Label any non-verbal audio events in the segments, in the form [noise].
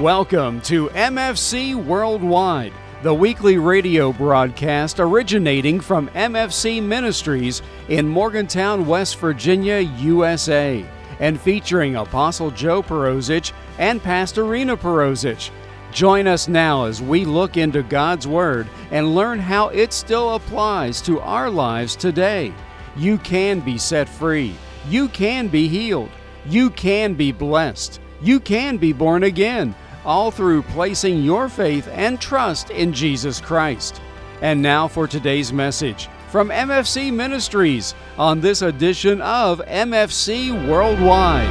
Welcome to MFC Worldwide, the weekly radio broadcast originating from MFC Ministries in Morgantown, West Virginia, USA, and featuring Apostle Joe Perosic and Pastor Rena Perosic. Join us now as we look into God's Word and learn how it still applies to our lives today. You can be set free. You can be healed. You can be blessed. You can be born again all through placing your faith and trust in Jesus Christ. And now for today's message from MFC Ministries on this edition of MFC Worldwide.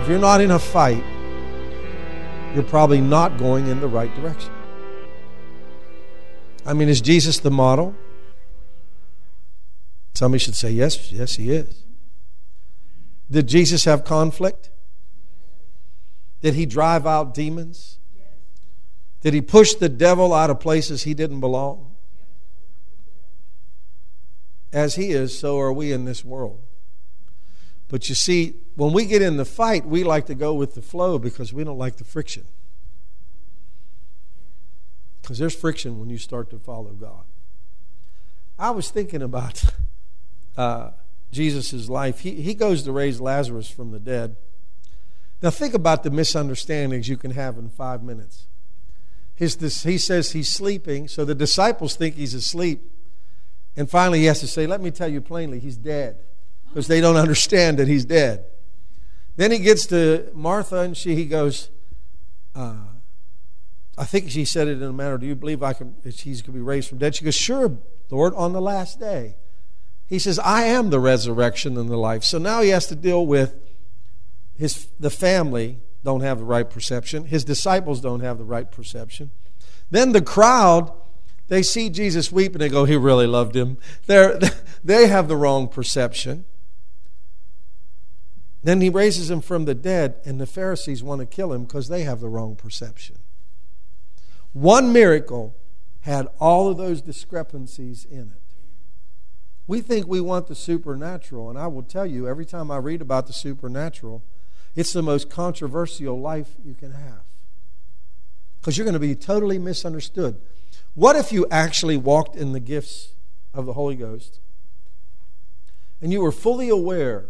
If you're not in a fight, you're probably not going in the right direction. I mean, is Jesus the model? Somebody should say, yes, yes, he is. Did Jesus have conflict? Did he drive out demons? Did he push the devil out of places he didn't belong? As he is, so are we in this world. But you see, when we get in the fight, we like to go with the flow because we don't like the friction. Because there's friction when you start to follow God. I was thinking about [laughs] uh, Jesus' life. He, he goes to raise Lazarus from the dead. Now, think about the misunderstandings you can have in five minutes. His, this, he says he's sleeping, so the disciples think he's asleep. And finally, he has to say, Let me tell you plainly, he's dead. Because they don't understand that he's dead. Then he gets to Martha, and she, he goes, uh, I think she said it in a manner, Do you believe I can, he's going to be raised from dead? She goes, Sure, Lord, on the last day. He says, I am the resurrection and the life. So now he has to deal with his, the family don't have the right perception. His disciples don't have the right perception. Then the crowd, they see Jesus weep and they go, He really loved him. They're, [laughs] they have the wrong perception. Then he raises him from the dead, and the Pharisees want to kill him because they have the wrong perception. One miracle had all of those discrepancies in it. We think we want the supernatural, and I will tell you, every time I read about the supernatural, it's the most controversial life you can have. Because you're going to be totally misunderstood. What if you actually walked in the gifts of the Holy Ghost and you were fully aware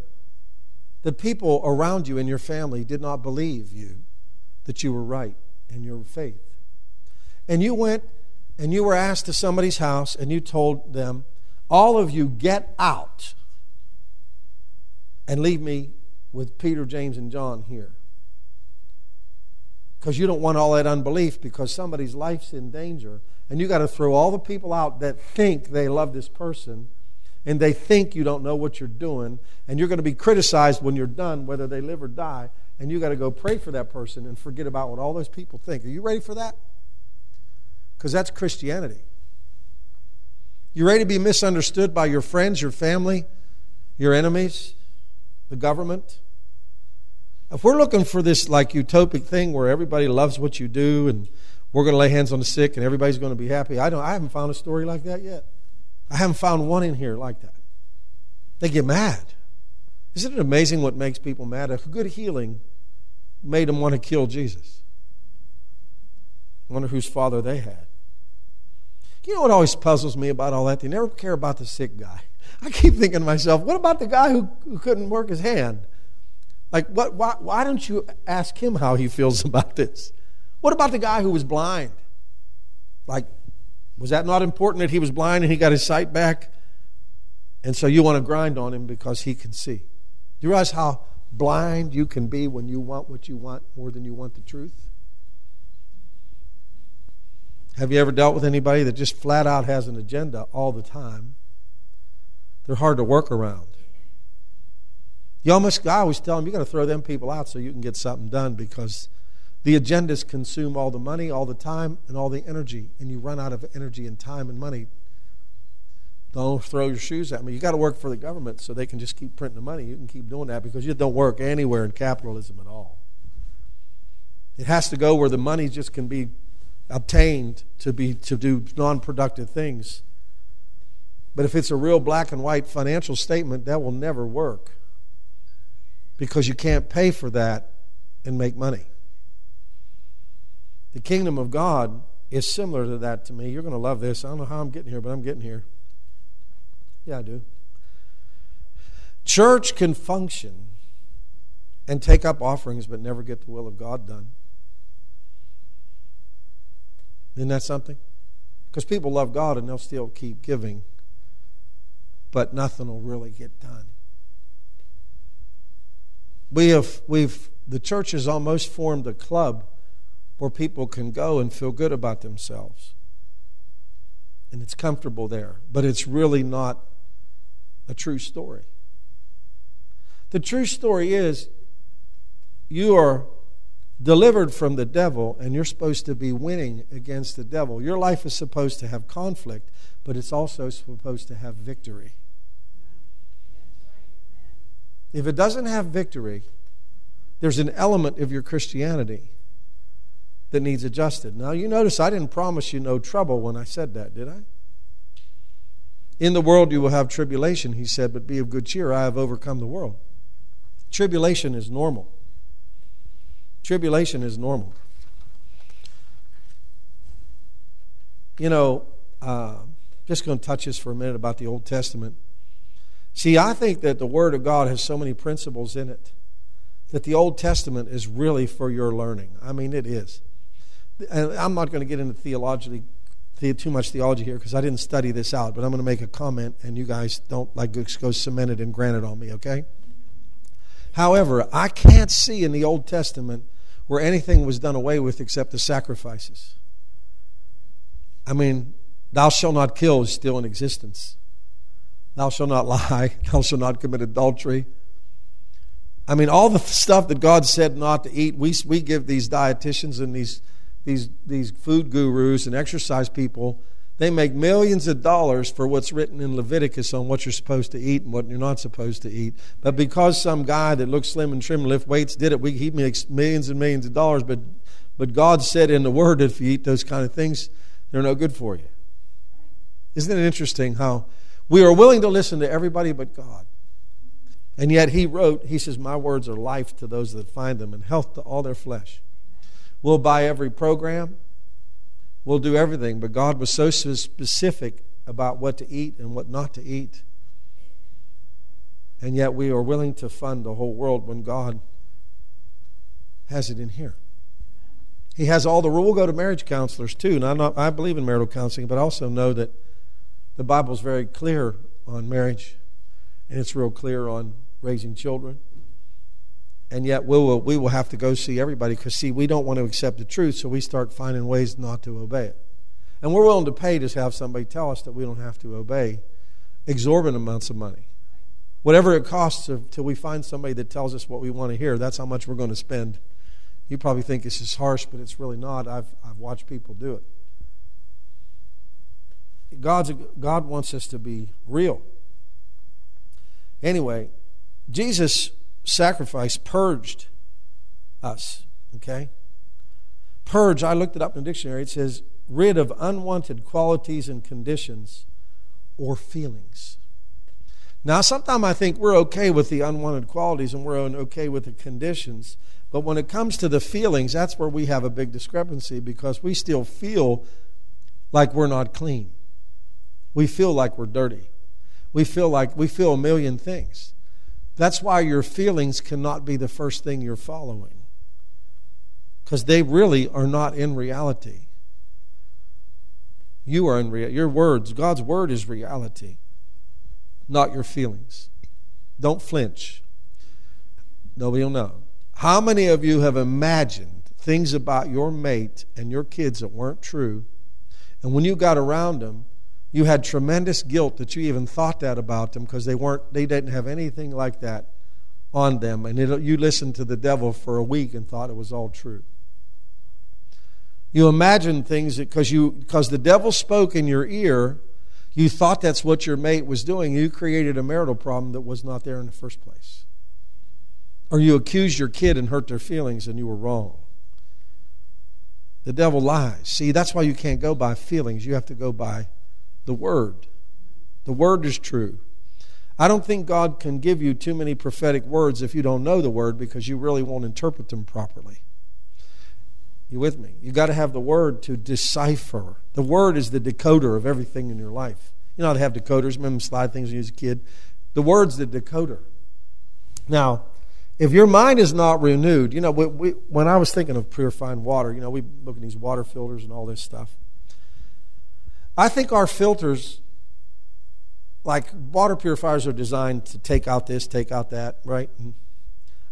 that people around you and your family did not believe you, that you were right in your faith? And you went and you were asked to somebody's house and you told them, all of you get out and leave me with Peter, James, and John here. Because you don't want all that unbelief because somebody's life's in danger. And you got to throw all the people out that think they love this person and they think you don't know what you're doing. And you're going to be criticized when you're done, whether they live or die. And you got to go pray for that person and forget about what all those people think. Are you ready for that? Because that's Christianity. You ready to be misunderstood by your friends, your family, your enemies, the government? If we're looking for this like utopic thing where everybody loves what you do and we're going to lay hands on the sick and everybody's going to be happy, I don't I haven't found a story like that yet. I haven't found one in here like that. They get mad. Isn't it amazing what makes people mad? A good healing made them want to kill Jesus. I wonder whose father they had. You know what always puzzles me about all that? They never care about the sick guy. [laughs] I keep thinking to myself, what about the guy who, who couldn't work his hand? Like, what, why, why don't you ask him how he feels [laughs] about this? What about the guy who was blind? Like, was that not important that he was blind and he got his sight back? And so you want to grind on him because he can see. Do you realize how blind you can be when you want what you want more than you want the truth? Have you ever dealt with anybody that just flat out has an agenda all the time? They're hard to work around. You almost, I always tell them, you got to throw them people out so you can get something done because the agendas consume all the money, all the time, and all the energy, and you run out of energy and time and money. Don't throw your shoes at me. You got to work for the government so they can just keep printing the money. You can keep doing that because you don't work anywhere in capitalism at all. It has to go where the money just can be obtained to be to do non-productive things. But if it's a real black and white financial statement, that will never work. because you can't pay for that and make money. The kingdom of God is similar to that to me. You're going to love this. I don't know how I'm getting here, but I'm getting here. Yeah, I do. Church can function and take up offerings but never get the will of God done. Isn't that something? Because people love God and they'll still keep giving, but nothing will really get done. We have, we've, the church has almost formed a club where people can go and feel good about themselves. And it's comfortable there, but it's really not a true story. The true story is you are delivered from the devil and you're supposed to be winning against the devil. Your life is supposed to have conflict, but it's also supposed to have victory. If it doesn't have victory, there's an element of your Christianity that needs adjusted. Now, you notice I didn't promise you no trouble when I said that, did I? In the world you will have tribulation, he said, but be of good cheer. I have overcome the world. Tribulation is normal. Tribulation is normal. You know, uh, just going to touch this for a minute about the Old Testament. See, I think that the Word of God has so many principles in it that the Old Testament is really for your learning. I mean, it is. And I'm not going to get into theologically too much theology here because I didn't study this out, but I'm going to make a comment, and you guys don't like go cemented and granted on me, okay? However, I can't see in the Old Testament where anything was done away with except the sacrifices. I mean, thou shalt not kill is still in existence. Thou shalt not lie. [laughs] Thou shalt not commit adultery. I mean, all the stuff that God said not to eat, we, we give these dietitians and these, these, these food gurus and exercise people, they make millions of dollars for what's written in Leviticus on what you're supposed to eat and what you're not supposed to eat. But because some guy that looks slim and trim lift weights did it, we, he makes millions and millions of dollars. But, but God said in the Word that if you eat those kind of things, they're no good for you. Isn't it interesting how we are willing to listen to everybody but God. And yet he wrote, he says, My words are life to those that find them and health to all their flesh. We'll buy every program, we'll do everything, but God was so specific about what to eat and what not to eat. And yet we are willing to fund the whole world when God has it in here. He has all the rule. We'll go to marriage counselors too. And not, i believe in marital counseling, but I also know that the Bible is very clear on marriage, and it's real clear on raising children. And yet we will, we will have to go see everybody because, see, we don't want to accept the truth, so we start finding ways not to obey it. And we're willing to pay to have somebody tell us that we don't have to obey exorbitant amounts of money. Whatever it costs until we find somebody that tells us what we want to hear, that's how much we're going to spend. You probably think this is harsh, but it's really not. I've, I've watched people do it. God's, God wants us to be real. Anyway, Jesus' sacrifice purged us, okay? Purge, I looked it up in the dictionary. It says rid of unwanted qualities and conditions or feelings. Now, sometimes I think we're okay with the unwanted qualities and we're okay with the conditions. But when it comes to the feelings, that's where we have a big discrepancy because we still feel like we're not clean. We feel like we're dirty. We feel like we feel a million things. That's why your feelings cannot be the first thing you're following. Because they really are not in reality. You are in reality. Your words, God's word is reality, not your feelings. Don't flinch. Nobody will know. How many of you have imagined things about your mate and your kids that weren't true? And when you got around them, you had tremendous guilt that you even thought that about them because they weren't they didn't have anything like that on them. And it, you listened to the devil for a week and thought it was all true. You imagined things because you because the devil spoke in your ear you thought that's what your mate was doing. You created a marital problem that was not there in the first place. Or you accused your kid and hurt their feelings and you were wrong. The devil lies. See that's why you can't go by feelings. You have to go by the Word. The Word is true. I don't think God can give you too many prophetic words if you don't know the word because you really won't interpret them properly. You with me? You've got to have the word to decipher. The word is the decoder of everything in your life. You know how to have decoders. Remember slide things when you was a kid? The word's the decoder. Now, if your mind is not renewed, you know, we, we, when I was thinking of purifying water, you know, we look at these water filters and all this stuff. I think our filters, like water purifiers, are designed to take out this, take out that, right?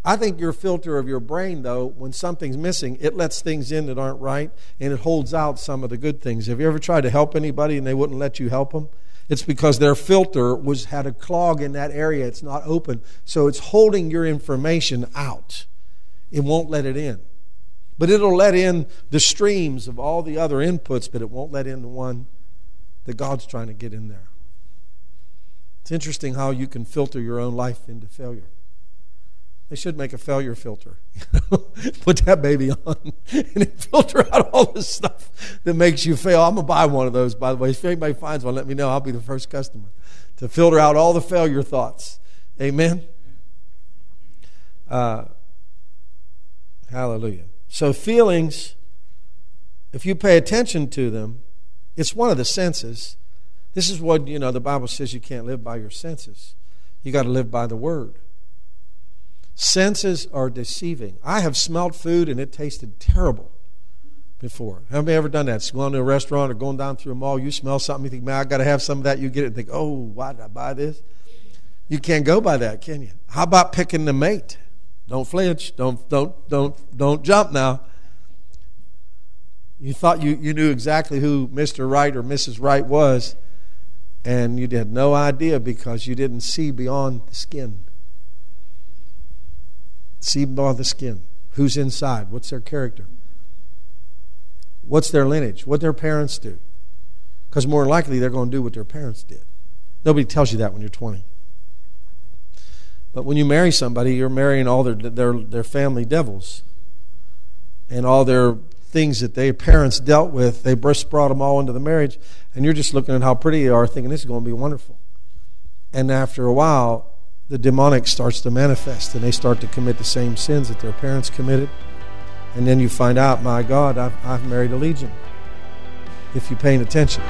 I think your filter of your brain, though, when something's missing, it lets things in that aren't right and it holds out some of the good things. Have you ever tried to help anybody and they wouldn't let you help them? It's because their filter was had a clog in that area. It's not open. So it's holding your information out. It won't let it in. But it'll let in the streams of all the other inputs, but it won't let in the one that God's trying to get in there. It's interesting how you can filter your own life into failure. They should make a failure filter. [laughs] Put that baby on [laughs] and filter out all the stuff that makes you fail. I'm going to buy one of those, by the way. If anybody finds one, let me know. I'll be the first customer to filter out all the failure thoughts. Amen? Uh, hallelujah. So, feelings, if you pay attention to them, it's one of the senses. This is what, you know, the Bible says you can't live by your senses. You got to live by the Word. Senses are deceiving. I have smelled food and it tasted terrible before. Have you ever done that? It's Going to a restaurant or going down through a mall, you smell something, you think, man, I got to have some of that. You get it and think, oh, why did I buy this? You can't go by that, can you? How about picking the mate? Don't flinch. Don't, don't, don't, don't jump now. You thought you, you knew exactly who Mr. Right or Mrs. Right was, and you had no idea because you didn't see beyond the skin. See beyond the skin. Who's inside? What's their character? What's their lineage? What their parents do? Because more likely they're going to do what their parents did. Nobody tells you that when you're 20. But when you marry somebody, you're marrying all their, their, their family devils and all their things that their parents dealt with. They just brought them all into the marriage, and you're just looking at how pretty they are, thinking this is going to be wonderful. And after a while, the demonic starts to manifest and they start to commit the same sins that their parents committed. And then you find out, my God, I've, I've married a legion. If you're paying attention.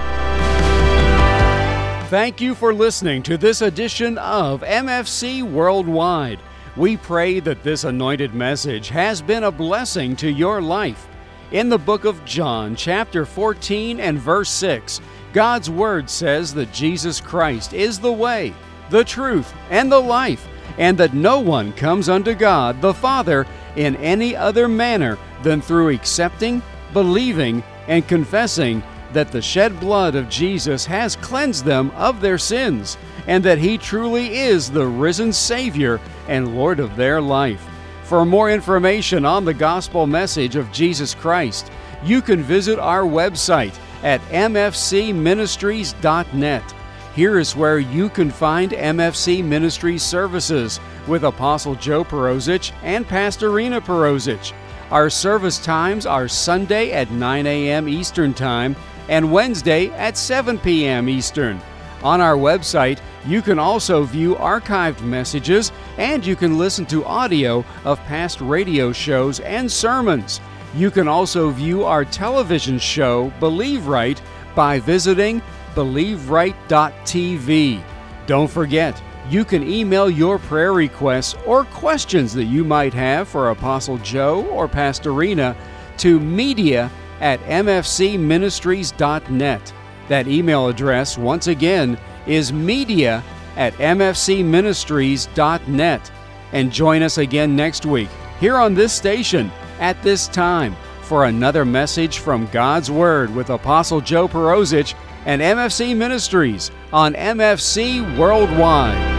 Thank you for listening to this edition of MFC Worldwide. We pray that this anointed message has been a blessing to your life. In the book of John, chapter 14 and verse 6, God's Word says that Jesus Christ is the way the truth, and the life, and that no one comes unto God the Father in any other manner than through accepting, believing, and confessing that the shed blood of Jesus has cleansed them of their sins, and that He truly is the risen Savior and Lord of their life. For more information on the gospel message of Jesus Christ, you can visit our website at mfcministries.net. Here is where you can find MFC Ministry services with Apostle Joe Perosic and Pastor Rena Perosic. Our service times are Sunday at 9 a.m. Eastern Time and Wednesday at 7 p.m. Eastern. On our website, you can also view archived messages and you can listen to audio of past radio shows and sermons. You can also view our television show, Believe Right, by visiting believeright.tv. Don't forget, you can email your prayer requests or questions that you might have for Apostle Joe or Pastor Rena to media at mfcministries.net. That email address, once again, is media at mfcministries.net. And join us again next week here on this station at this time for another message from God's Word with Apostle Joe Perosic and MFC Ministries on MFC Worldwide.